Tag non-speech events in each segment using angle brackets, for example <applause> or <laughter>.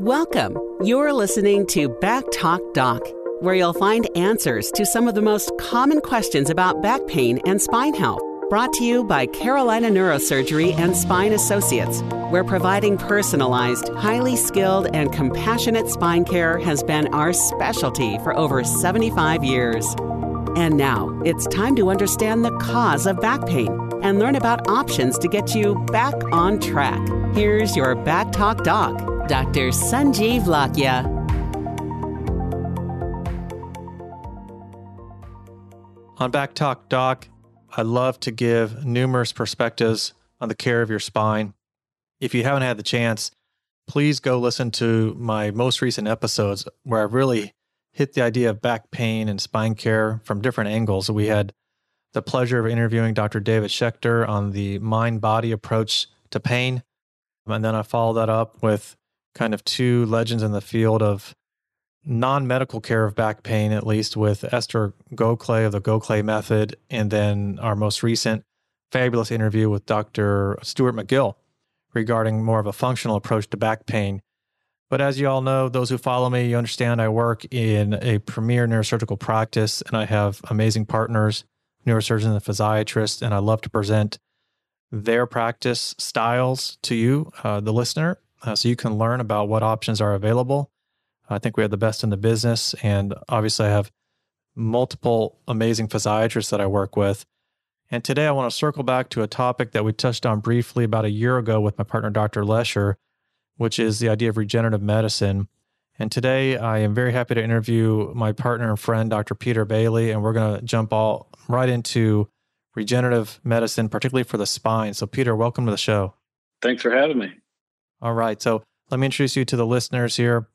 Welcome. You're listening to Back Talk Doc, where you'll find answers to some of the most common questions about back pain and spine health. Brought to you by Carolina Neurosurgery and Spine Associates, where providing personalized, highly skilled, and compassionate spine care has been our specialty for over 75 years. And now it's time to understand the cause of back pain and learn about options to get you back on track. Here's your Back Talk Doc. Dr. Sanjeev Lakhia. On Back Talk Doc, I love to give numerous perspectives on the care of your spine. If you haven't had the chance, please go listen to my most recent episodes where I really hit the idea of back pain and spine care from different angles. We had the pleasure of interviewing Dr. David Schechter on the mind body approach to pain. And then I followed that up with kind of two legends in the field of non medical care of back pain, at least with Esther Gokhale of the Gokhale Method, and then our most recent fabulous interview with Dr. Stuart McGill regarding more of a functional approach to back pain. But as you all know, those who follow me, you understand I work in a premier neurosurgical practice and I have amazing partners, neurosurgeons and physiatrists, and I love to present their practice styles to you, uh, the listener, uh, so you can learn about what options are available. I think we have the best in the business. And obviously, I have multiple amazing physiatrists that I work with. And today, I want to circle back to a topic that we touched on briefly about a year ago with my partner, Dr. Lesher, which is the idea of regenerative medicine. And today, I am very happy to interview my partner and friend, Dr. Peter Bailey, and we're going to jump all right into regenerative medicine, particularly for the spine. So, Peter, welcome to the show. Thanks for having me. All right. So let me introduce you to the listeners here.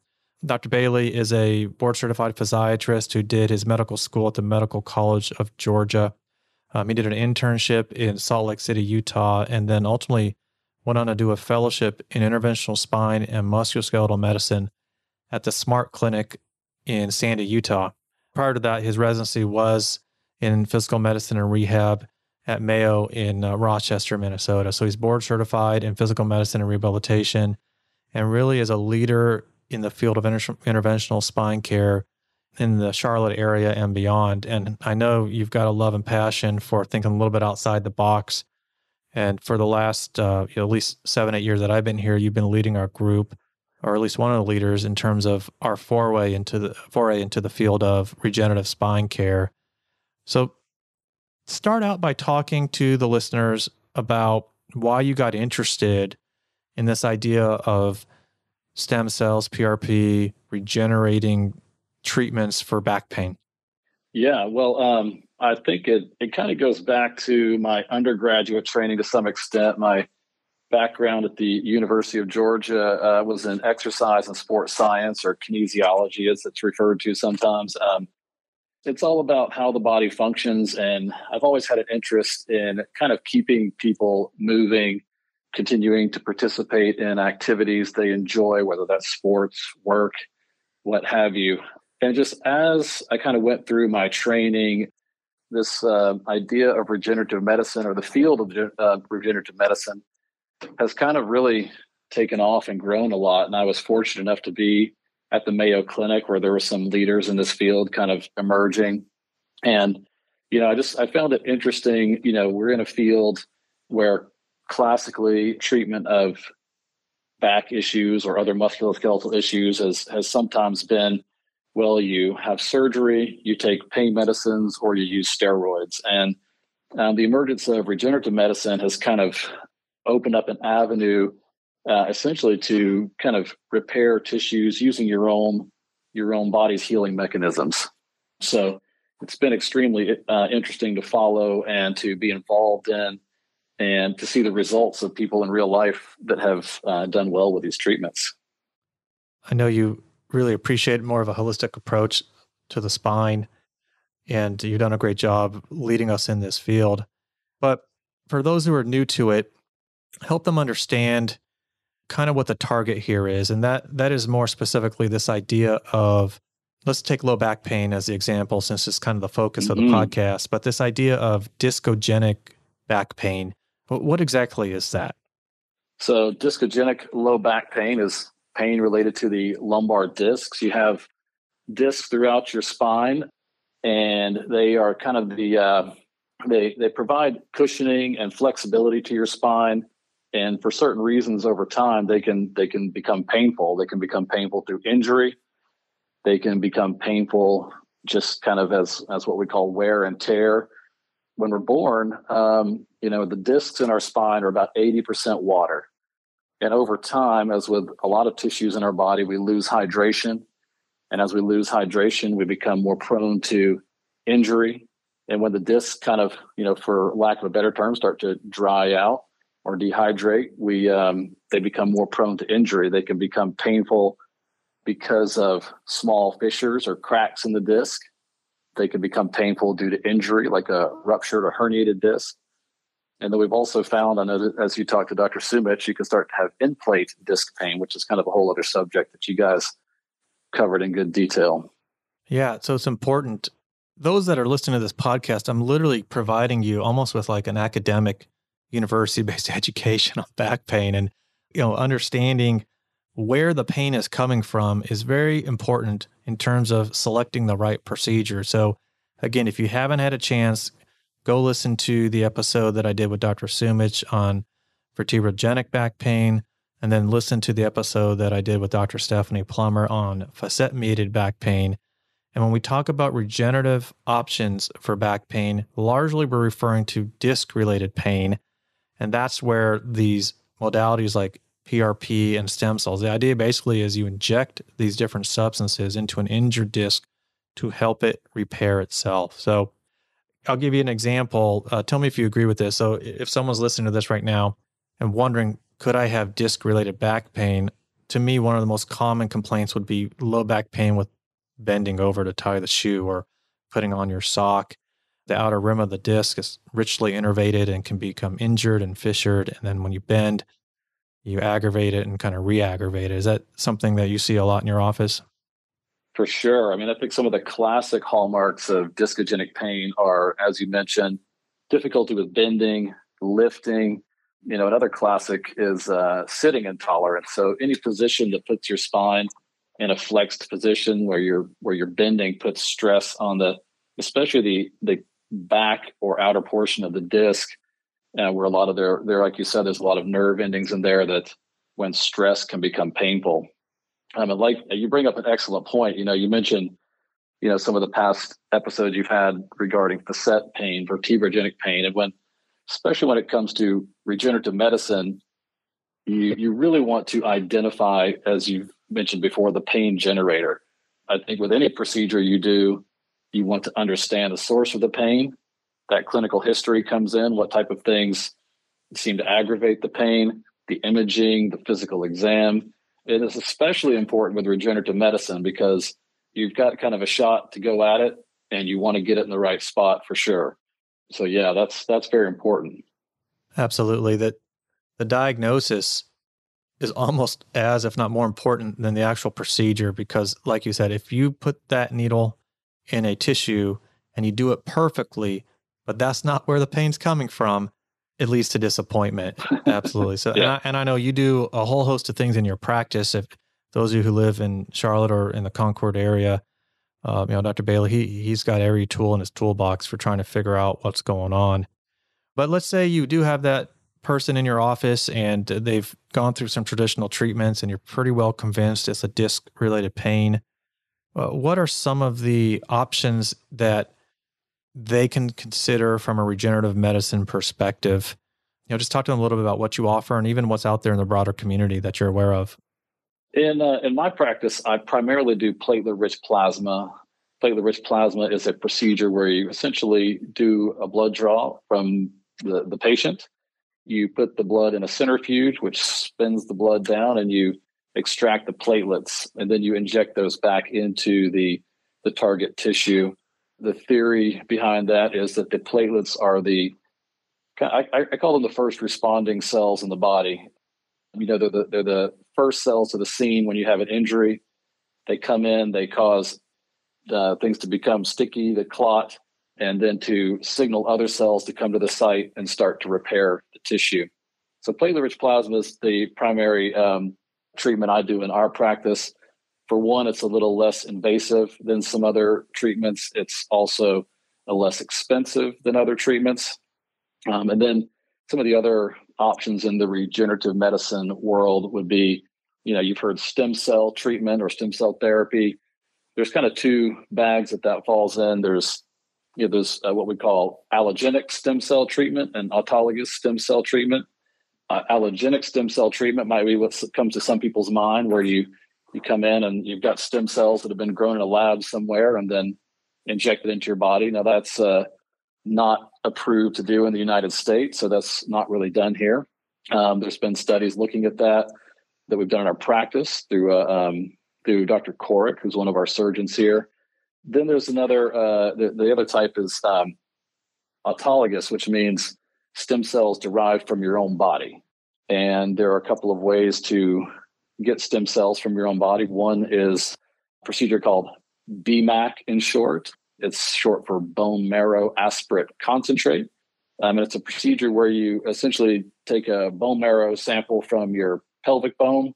Dr. Bailey is a board certified physiatrist who did his medical school at the Medical College of Georgia. Um, he did an internship in Salt Lake City, Utah, and then ultimately went on to do a fellowship in interventional spine and musculoskeletal medicine at the Smart Clinic in Sandy, Utah. Prior to that, his residency was in physical medicine and rehab at Mayo in uh, Rochester, Minnesota. So he's board certified in physical medicine and rehabilitation and really is a leader in the field of inter- interventional spine care in the Charlotte area and beyond. And I know you've got a love and passion for thinking a little bit outside the box. And for the last uh, at least seven, eight years that I've been here, you've been leading our group, or at least one of the leaders in terms of our foray into the foray into the field of regenerative spine care. So start out by talking to the listeners about why you got interested in this idea of stem cells, PRP, regenerating treatments for back pain. Yeah, well, um, I think it, it kind of goes back to my undergraduate training to some extent. My background at the University of Georgia uh, was in exercise and sports science, or kinesiology, as it's referred to sometimes. Um, it's all about how the body functions. And I've always had an interest in kind of keeping people moving, continuing to participate in activities they enjoy, whether that's sports, work, what have you. And just as I kind of went through my training, this uh, idea of regenerative medicine or the field of uh, regenerative medicine has kind of really taken off and grown a lot. And I was fortunate enough to be at the Mayo Clinic where there were some leaders in this field kind of emerging. And, you know, I just I found it interesting. You know, we're in a field where classically treatment of back issues or other musculoskeletal issues has has sometimes been well you have surgery you take pain medicines or you use steroids and um, the emergence of regenerative medicine has kind of opened up an avenue uh, essentially to kind of repair tissues using your own your own body's healing mechanisms. So it's been extremely uh, interesting to follow and to be involved in, and to see the results of people in real life that have uh, done well with these treatments. I know you really appreciate more of a holistic approach to the spine, and you've done a great job leading us in this field. But for those who are new to it, help them understand kind of what the target here is. And that that is more specifically this idea of let's take low back pain as the example since it's kind of the focus mm-hmm. of the podcast, but this idea of discogenic back pain. What, what exactly is that? So discogenic low back pain is pain related to the lumbar discs. You have discs throughout your spine, and they are kind of the uh, they they provide cushioning and flexibility to your spine. And for certain reasons, over time, they can they can become painful. They can become painful through injury. They can become painful just kind of as as what we call wear and tear. When we're born, um, you know, the discs in our spine are about eighty percent water, and over time, as with a lot of tissues in our body, we lose hydration, and as we lose hydration, we become more prone to injury. And when the discs kind of, you know, for lack of a better term, start to dry out or dehydrate, we um, they become more prone to injury. They can become painful because of small fissures or cracks in the disc. They can become painful due to injury, like a ruptured or herniated disc. And then we've also found, I know as you talk to Dr. Sumich, you can start to have endplate disc pain, which is kind of a whole other subject that you guys covered in good detail. Yeah, so it's important. Those that are listening to this podcast, I'm literally providing you almost with like an academic university-based <laughs> education on back pain and you know understanding where the pain is coming from is very important in terms of selecting the right procedure. So again, if you haven't had a chance, go listen to the episode that I did with Dr. Sumich on vertebrogenic back pain and then listen to the episode that I did with Dr. Stephanie Plummer on facet mediated back pain. And when we talk about regenerative options for back pain, largely we're referring to disc related pain. And that's where these modalities like PRP and stem cells, the idea basically is you inject these different substances into an injured disc to help it repair itself. So I'll give you an example. Uh, tell me if you agree with this. So if someone's listening to this right now and wondering, could I have disc related back pain? To me, one of the most common complaints would be low back pain with bending over to tie the shoe or putting on your sock. The outer rim of the disc is richly innervated and can become injured and fissured. And then when you bend, you aggravate it and kind of re aggravate it. Is that something that you see a lot in your office? For sure. I mean, I think some of the classic hallmarks of discogenic pain are, as you mentioned, difficulty with bending, lifting, you know, another classic is uh, sitting intolerance. So any position that puts your spine in a flexed position where you're where you're bending puts stress on the especially the the back or outer portion of the disc, uh, where a lot of there there like you said, there's a lot of nerve endings in there that when stress can become painful. Um, and like you bring up an excellent point. You know, you mentioned you know some of the past episodes you've had regarding facet pain, vertebrogenic pain, and when especially when it comes to regenerative medicine, you, you really want to identify, as you mentioned before, the pain generator. I think with any procedure you do, you want to understand the source of the pain. That clinical history comes in, what type of things seem to aggravate the pain, the imaging, the physical exam. It is especially important with regenerative medicine because you've got kind of a shot to go at it and you want to get it in the right spot for sure so yeah, that's that's very important. Absolutely. That the diagnosis is almost as, if not more important than the actual procedure, because like you said, if you put that needle in a tissue and you do it perfectly, but that's not where the pain's coming from, it leads to disappointment. Absolutely. So, <laughs> yeah. and, I, and I know you do a whole host of things in your practice. If those of you who live in Charlotte or in the Concord area, uh, you know, Dr. Bailey, he he's got every tool in his toolbox for trying to figure out what's going on. But let's say you do have that person in your office and they've gone through some traditional treatments and you're pretty well convinced it's a disc related pain. Uh, what are some of the options that they can consider from a regenerative medicine perspective? You know, just talk to them a little bit about what you offer and even what's out there in the broader community that you're aware of. In uh, in my practice, I primarily do platelet-rich plasma. Platelet-rich plasma is a procedure where you essentially do a blood draw from the, the patient. You put the blood in a centrifuge, which spins the blood down, and you extract the platelets, and then you inject those back into the the target tissue. The theory behind that is that the platelets are the I, I, call them the first responding cells in the body. You know, they're the, they're the first cells to the scene when you have an injury. They come in, they cause uh, things to become sticky, the clot, and then to signal other cells to come to the site and start to repair the tissue. So platelet-rich plasma is the primary um, treatment I do in our practice. For one, it's a little less invasive than some other treatments. It's also less expensive than other treatments. Um, and then some of the other options in the regenerative medicine world would be, you know, you've heard stem cell treatment or stem cell therapy. There's kind of two bags that that falls in. There's, you know, there's uh, what we call allogenic stem cell treatment and autologous stem cell treatment. Uh, allogenic stem cell treatment might be what comes to some people's mind, where you you come in and you've got stem cells that have been grown in a lab somewhere and then injected into your body. Now that's uh, not approved to do in the United States, so that's not really done here. Um, there's been studies looking at that that we've done in our practice through uh, um, through Dr. Coric, who's one of our surgeons here. Then there's another. Uh, the, the other type is um, autologous, which means stem cells derived from your own body. And there are a couple of ways to get stem cells from your own body. One is a procedure called BMAC in short. It's short for bone marrow aspirate concentrate. Um, and it's a procedure where you essentially take a bone marrow sample from your pelvic bone,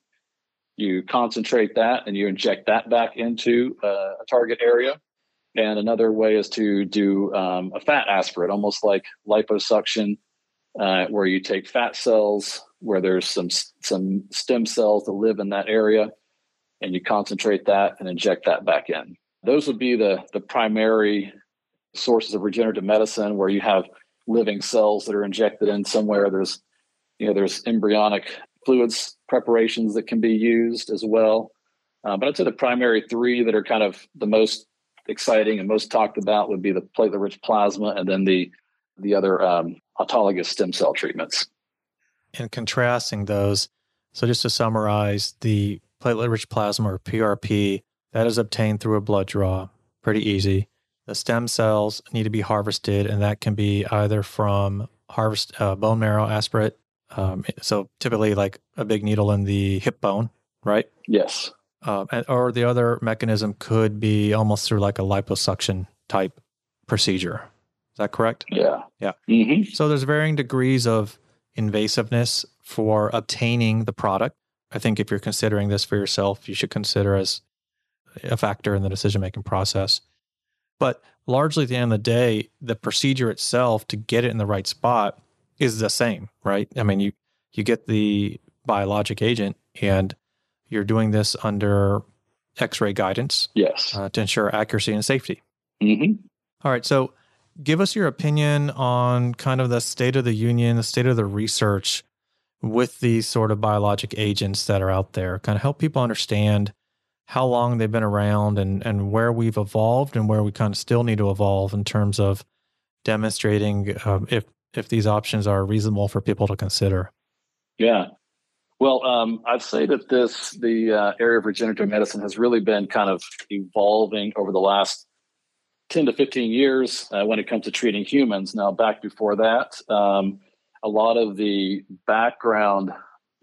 you concentrate that, and you inject that back into uh, a target area. And another way is to do um, a fat aspirate, almost like liposuction, uh, where you take fat cells where there's some some stem cells that live in that area, and you concentrate that and inject that back in. Those would be the the primary sources of regenerative medicine where you have living cells that are injected in somewhere. There's you know there's embryonic fluids preparations that can be used as well. Uh, but I'd say the primary three that are kind of the most exciting and most talked about would be the platelet rich plasma and then the the other um, autologous stem cell treatments. And contrasting those, so just to summarize, the platelet rich plasma or PRP that is obtained through a blood draw, pretty easy. The stem cells need to be harvested, and that can be either from harvest uh, bone marrow aspirate. Um, so typically, like a big needle in the hip bone, right? Yes. Uh, or the other mechanism could be almost through like a liposuction type procedure. Is that correct? Yeah. Yeah. Mm-hmm. So there's varying degrees of invasiveness for obtaining the product. I think if you're considering this for yourself, you should consider as a factor in the decision making process. But largely at the end of the day, the procedure itself to get it in the right spot is the same, right? I mean, you you get the biologic agent and you're doing this under x-ray guidance yes uh, to ensure accuracy and safety mm-hmm. All right so give us your opinion on kind of the state of the union the state of the research with these sort of biologic agents that are out there kind of help people understand how long they've been around and, and where we've evolved and where we kind of still need to evolve in terms of demonstrating uh, if if these options are reasonable for people to consider. Yeah. Well, um, I'd say that this the uh, area of regenerative medicine has really been kind of evolving over the last ten to fifteen years uh, when it comes to treating humans. Now, back before that, um, a lot of the background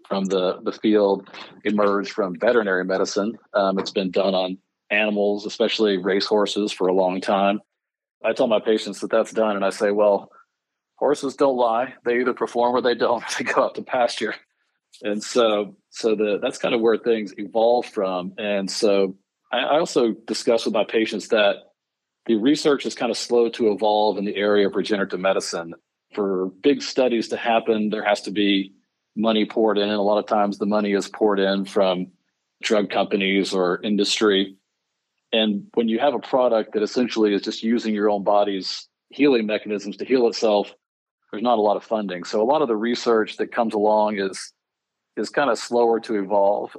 from the, the field emerged from veterinary medicine. Um, it's been done on animals, especially racehorses, for a long time. I tell my patients that that's done, and I say, well, horses don't lie. They either perform or they don't. <laughs> They go out to pasture, and so so the that's kind of where things evolve from. And so I, I also discuss with my patients that the research is kind of slow to evolve in the area of regenerative medicine. For big studies to happen, there has to be money poured in. A lot of times the money is poured in from drug companies or industry. And when you have a product that essentially is just using your own body's healing mechanisms to heal itself, there's not a lot of funding. So a lot of the research that comes along is is kind of slower to evolve.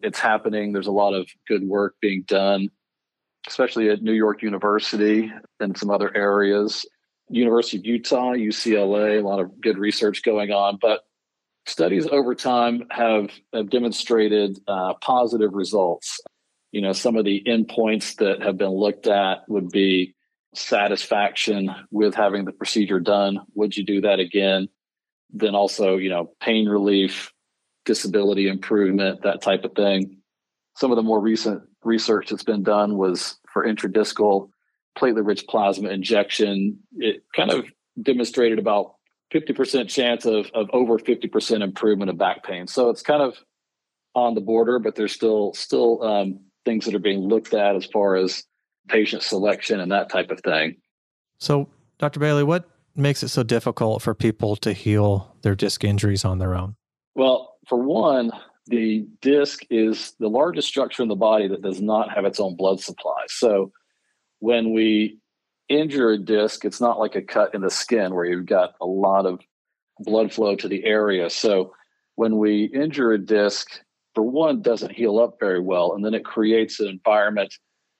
It's happening. There's a lot of good work being done, especially at New York University and some other areas. University of Utah, UCLA, a lot of good research going on. But studies over time have, have demonstrated uh, positive results. You know, some of the endpoints that have been looked at would be satisfaction with having the procedure done. Would you do that again? Then also, you know, pain relief, disability improvement, that type of thing. Some of the more recent research that's been done was for intradiscal platelet rich plasma injection. It kind of demonstrated about 50% chance of, of over 50% improvement of back pain. So it's kind of on the border, but there's still still um, things that are being looked at as far as patient selection and that type of thing. So, Dr. Bailey, what makes it so difficult for people to heal their disc injuries on their own? Well, for one, the disc is the largest structure in the body that does not have its own blood supply. So, when we injure a disc, it's not like a cut in the skin where you've got a lot of blood flow to the area. So, when we injure a disc, for one, doesn't heal up very well, and then it creates an environment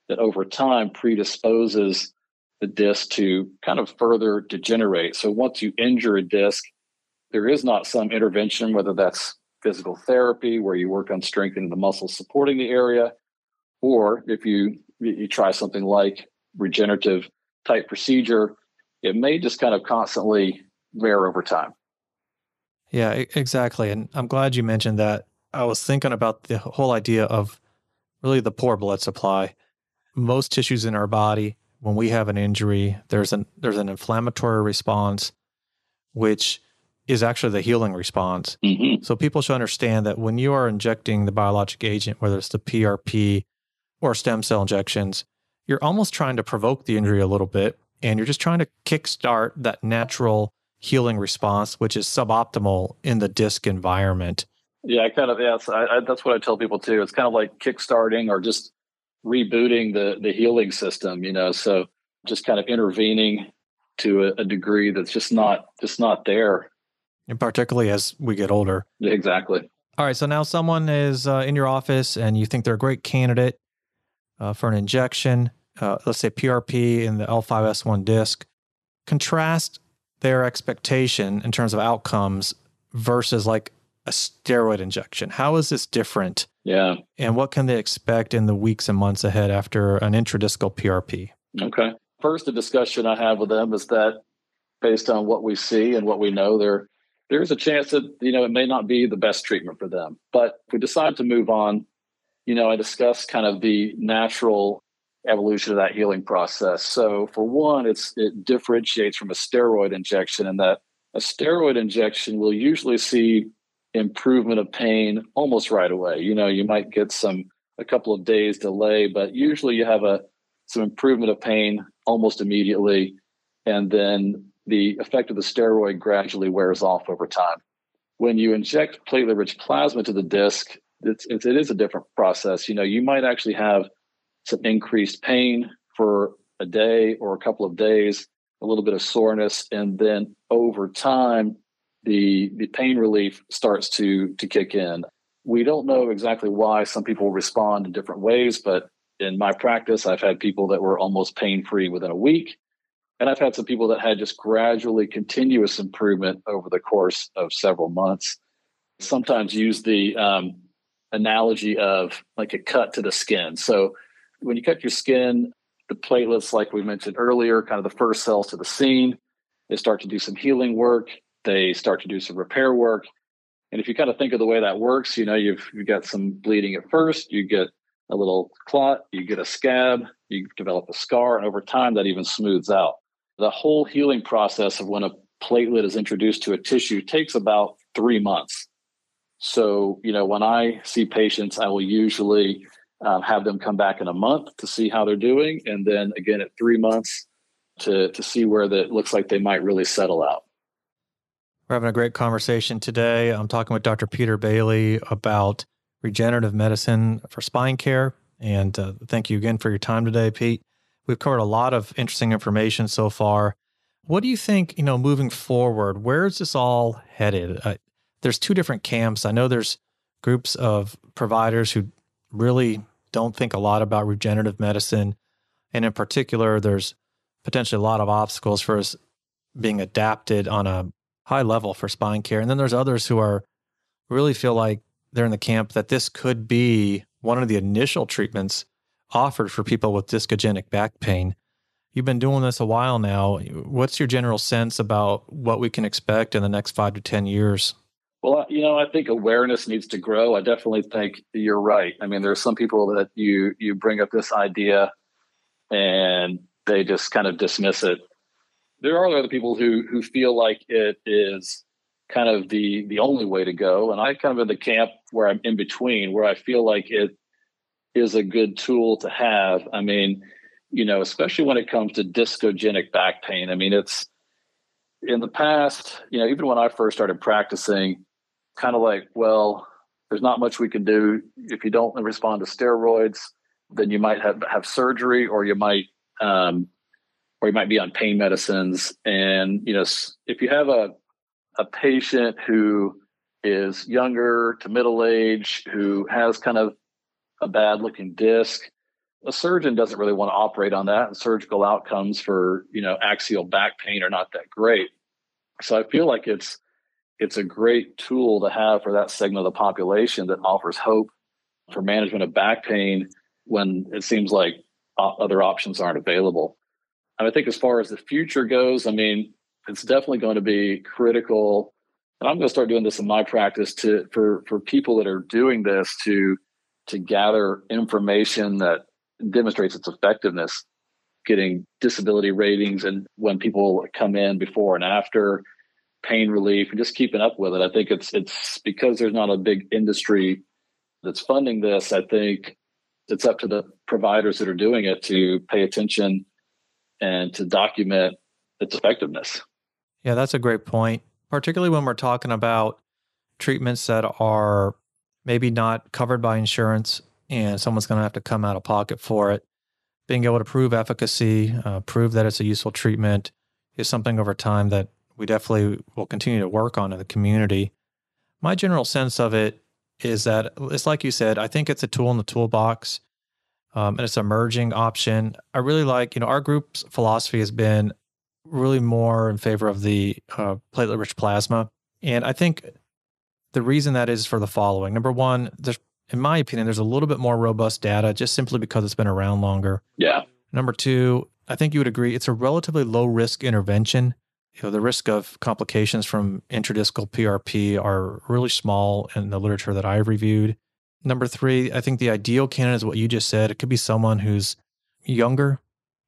that over time predisposes the disc to kind of further degenerate. So once you injure a disc, there is not some intervention, whether that's physical therapy, where you work on strengthening the muscles supporting the area, or if you you try something like regenerative type procedure, it may just kind of constantly wear over time. Yeah, exactly. And I'm glad you mentioned that. I was thinking about the whole idea of really the poor blood supply. Most tissues in our body when we have an injury, there's an there's an inflammatory response, which is actually the healing response. Mm-hmm. So people should understand that when you are injecting the biologic agent, whether it's the PRP or stem cell injections, you're almost trying to provoke the injury a little bit, and you're just trying to kickstart that natural healing response, which is suboptimal in the disc environment. Yeah, I kind of yes, I, I, that's what I tell people too. It's kind of like kickstarting or just rebooting the the healing system you know so just kind of intervening to a, a degree that's just not just not there and particularly as we get older exactly all right so now someone is uh, in your office and you think they're a great candidate uh, for an injection uh, let's say prp in the l5s1 disc contrast their expectation in terms of outcomes versus like a steroid injection how is this different yeah. And what can they expect in the weeks and months ahead after an intradiscal PRP? Okay. First, the discussion I have with them is that based on what we see and what we know, there there's a chance that you know it may not be the best treatment for them. But if we decide to move on, you know, I discuss kind of the natural evolution of that healing process. So for one, it's it differentiates from a steroid injection in that a steroid injection will usually see improvement of pain almost right away. You know, you might get some a couple of days delay, but usually you have a some improvement of pain almost immediately, and then the effect of the steroid gradually wears off over time. When you inject platelet-rich plasma to the disc, it's, it's it is a different process. You know, you might actually have some increased pain for a day or a couple of days, a little bit of soreness, and then over time the the pain relief starts to to kick in. We don't know exactly why some people respond in different ways, but in my practice, I've had people that were almost pain free within a week. And I've had some people that had just gradually continuous improvement over the course of several months. Sometimes use the um, analogy of like a cut to the skin. So when you cut your skin, the platelets, like we mentioned earlier, kind of the first cells to the scene, they start to do some healing work they start to do some repair work. And if you kind of think of the way that works, you know, you've you've got some bleeding at first, you get a little clot, you get a scab, you develop a scar, and over time that even smooths out. The whole healing process of when a platelet is introduced to a tissue takes about three months. So, you know, when I see patients, I will usually um, have them come back in a month to see how they're doing, and then again at three months to to see where that looks like they might really settle out. We're having a great conversation today. I'm talking with Dr. Peter Bailey about regenerative medicine for spine care. And uh, thank you again for your time today, Pete. We've covered a lot of interesting information so far. What do you think, you know, moving forward, where is this all headed? Uh, there's two different camps. I know there's groups of providers who really don't think a lot about regenerative medicine. And in particular, there's potentially a lot of obstacles for us being adapted on a high level for spine care. And then there's others who are really feel like they're in the camp that this could be one of the initial treatments offered for people with discogenic back pain. You've been doing this a while now. What's your general sense about what we can expect in the next five to 10 years? Well, you know, I think awareness needs to grow. I definitely think you're right. I mean, there are some people that you you bring up this idea and they just kind of dismiss it there are other people who who feel like it is kind of the the only way to go. And I kind of in the camp where I'm in between, where I feel like it is a good tool to have. I mean, you know, especially when it comes to discogenic back pain. I mean, it's in the past, you know, even when I first started practicing, kind of like, well, there's not much we can do if you don't respond to steroids. Then you might have have surgery, or you might, um, or you might be on pain medicines. And you know, if you have a a patient who is younger to middle age, who has kind of a bad looking disc, a surgeon doesn't really want to operate on that. And surgical outcomes for, you know, axial back pain are not that great. So I feel like it's it's a great tool to have for that segment of the population that offers hope for management of back pain when it seems like uh, other options aren't available. And I think as far as the future goes, I mean, it's definitely going to be critical. And I'm going to start doing this in my practice to for for people that are doing this to to gather information that demonstrates its effectiveness, getting disability ratings and when people come in before and after, pain relief, and just keeping up with it. I think it's it's because there's not a big industry that's funding this. I think it's up to the providers that are doing it to pay attention and to document its effectiveness. Yeah, that's a great point, particularly when we're talking about treatments that are maybe not covered by insurance and someone's going to have to come out of pocket for it. Being able to prove efficacy, uh, prove that it's a useful treatment is something over time that we definitely will continue to work on in the community. My general sense of it is that it's like you said, I think it's a tool in the toolbox um, and it's an emerging option. I really like, you know, our group's philosophy has been really more in favor of the uh, platelet rich plasma. And I think the reason that is for the following. Number one, there's, in my opinion, there's a little bit more robust data just simply because it's been around longer. Yeah. Number two, I think you would agree it's a relatively low risk intervention. You know, the risk of complications from intradiscal PRP are really small in the literature that I've reviewed. Number three, I think the ideal candidate is what you just said. It could be someone who's younger,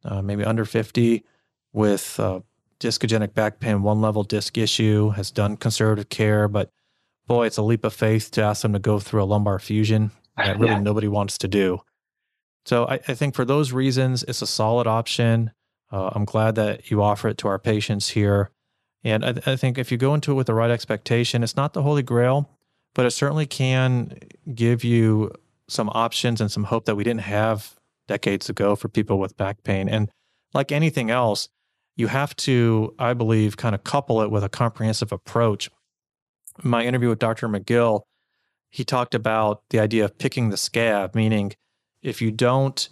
uh, maybe under 50, with uh, discogenic back pain, one level disc issue, has done conservative care, but boy, it's a leap of faith to ask them to go through a lumbar fusion <laughs> that really yeah. nobody wants to do. So I, I, think for those reasons, it's a solid option. Uh, I'm glad that you offer it to our patients here. And I, I think if you go into it with the right expectation, it's not the holy grail, but it certainly can give you some options and some hope that we didn't have decades ago for people with back pain. And like anything else, you have to, I believe, kind of couple it with a comprehensive approach. My interview with Dr. McGill, he talked about the idea of picking the scab, meaning if you don't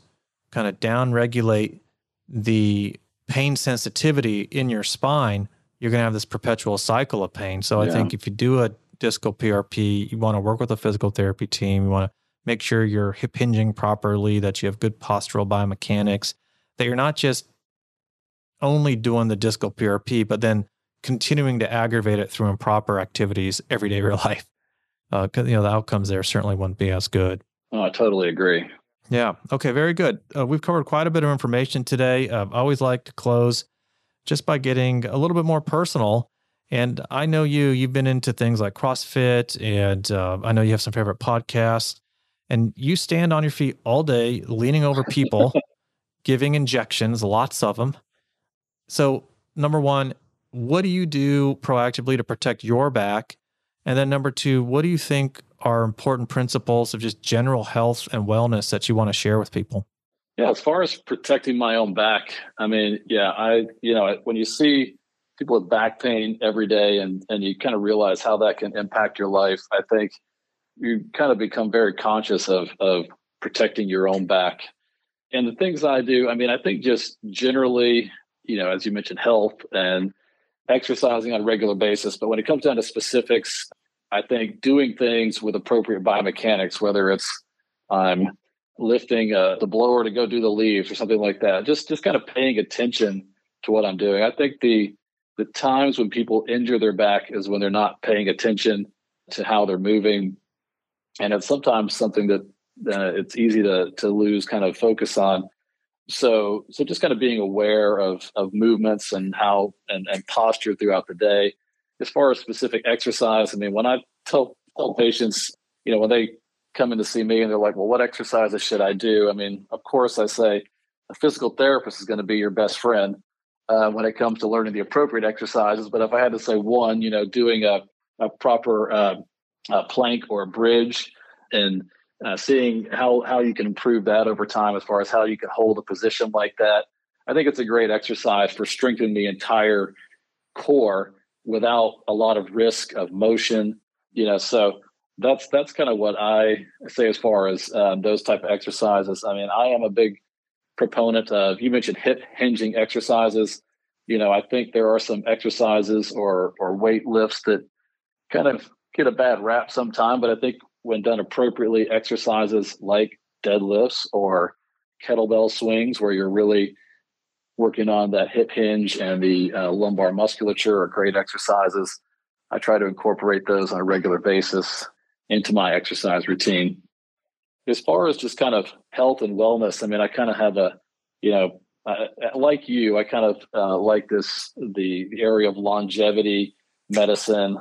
kind of downregulate the pain sensitivity in your spine, you're going to have this perpetual cycle of pain. So yeah. I think if you do a discal PRP, you want to work with a physical therapy team. You want to make sure you're hip hinging properly, that you have good postural biomechanics, that you're not just only doing the discal PRP, but then continuing to aggravate it through improper activities every day of your <laughs> life. Uh, you know, the outcomes there certainly wouldn't be as good. Oh, I totally agree. Yeah. Okay. Very good. Uh, we've covered quite a bit of information today. Uh, I always like to close just by getting a little bit more personal. And I know you, you've been into things like CrossFit, and uh, I know you have some favorite podcasts. And you stand on your feet all day, leaning over people, <laughs> giving injections, lots of them. So, number one, what do you do proactively to protect your back? And then, number two, what do you think are important principles of just general health and wellness that you want to share with people? Yeah, as far as protecting my own back, I mean, yeah, I, you know, when you see people with back pain every day and, and you kind of realize how that can impact your life, I think you kind of become very conscious of, of protecting your own back. And the things I do, I mean, I think just generally you know, as you mentioned, health and exercising on a regular basis. But when it comes down to specifics, I think doing things with appropriate biomechanics, whether it's I'm lifting uh, the blower to go do the leaves or something like that, just just kind of paying attention to what I'm doing. I think the the times when people injure their back is when they're not paying attention to how they're moving, and it's sometimes something that uh, it's easy to to lose kind of focus on so so just kind of being aware of of movements and how and, and posture throughout the day as far as specific exercise, I mean, when I tell, tell patients, you know, when they come in to see me and they're like, well, what exercises should I do? I mean, of course, I say a physical therapist is going to be your best friend uh, when it comes to learning the appropriate exercises. But if I had to say one, you know, doing a, a proper uh, a plank or a bridge and uh, seeing how, how you can improve that over time as far as how you can hold a position like that. I think it's a great exercise for strengthening the entire core without a lot of risk of motion. You know, so that's that's kind of what I say as far as um, those type of exercises. I mean, I am a big proponent of. You mentioned hip hinging exercises. You know, I think there are some exercises or or weight lifts that kind of get a bad rap sometime, but I think when done appropriately, exercises like deadlifts or kettlebell swings, where you're really working on that hip hinge and the uh, lumbar musculature, are great exercises. I try to incorporate those on a regular basis into my exercise routine. As far as just kind of health and wellness, I mean, I kind of have a, you know, like you, I kind of uh, like this the area of longevity medicine,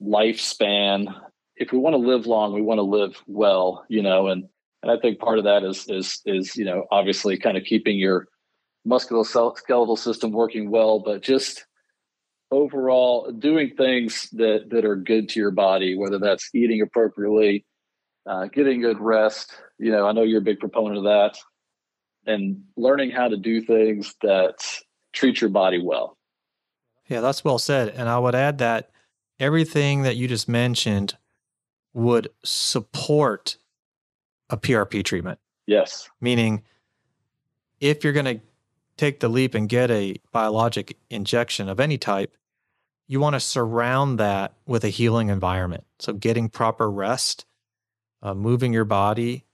lifespan. If we want to live long, we want to live well, you know, and and I think part of that is is is you know obviously kind of keeping your musculoskeletal system working well, but just overall doing things that that are good to your body, whether that's eating appropriately, uh, getting good rest. You know, I know you're a big proponent of that, and learning how to do things that treat your body well. Yeah, that's well said. And I would add that everything that you just mentioned would support a PRP treatment. Yes. Meaning, if you're going to take the leap and get a biologic injection of any type, you want to surround that with a healing environment. So, getting proper rest, uh, moving your body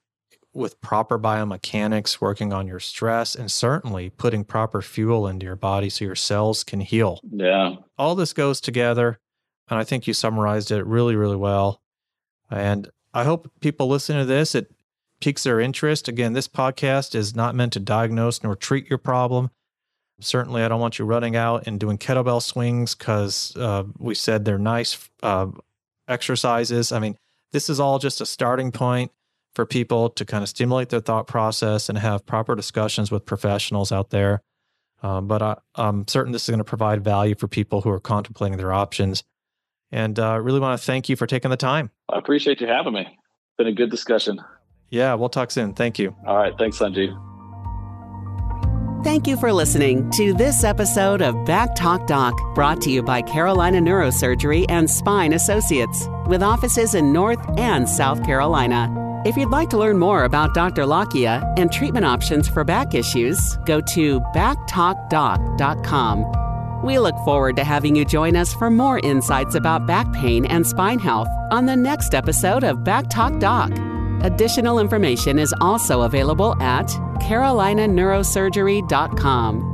with proper biomechanics, working on your stress, and certainly putting proper fuel into your body so your cells can heal. Yeah. All this goes together. And I think you summarized it really, really well. And I hope people listen to this, it piques their interest. Again, this podcast is not meant to diagnose nor treat your problem. Certainly, I don't want you running out and doing kettlebell swings because uh, we said they're nice uh, exercises. I mean, this is all just a starting point for people to kind of stimulate their thought process and have proper discussions with professionals out there. Um, but I, I'm certain this is going to provide value for people who are contemplating their options. And I uh, really want to thank you for taking the time. I appreciate you having me. It's been a good discussion. Yeah, we'll talk soon. Thank you. All right. Thanks, Sanjeev. Thank you for listening to this episode of Back Talk Doc, brought to you by Carolina Neurosurgery and Spine Associates, with offices in North and South Carolina. If you'd like to learn more about Dr. Lakhia and treatment options for back issues, go to backtalkdoc.com. We look forward to having you join us for more insights about back pain and spine health on the next episode of Back Talk Doc. Additional information is also available at carolinaneurosurgery.com.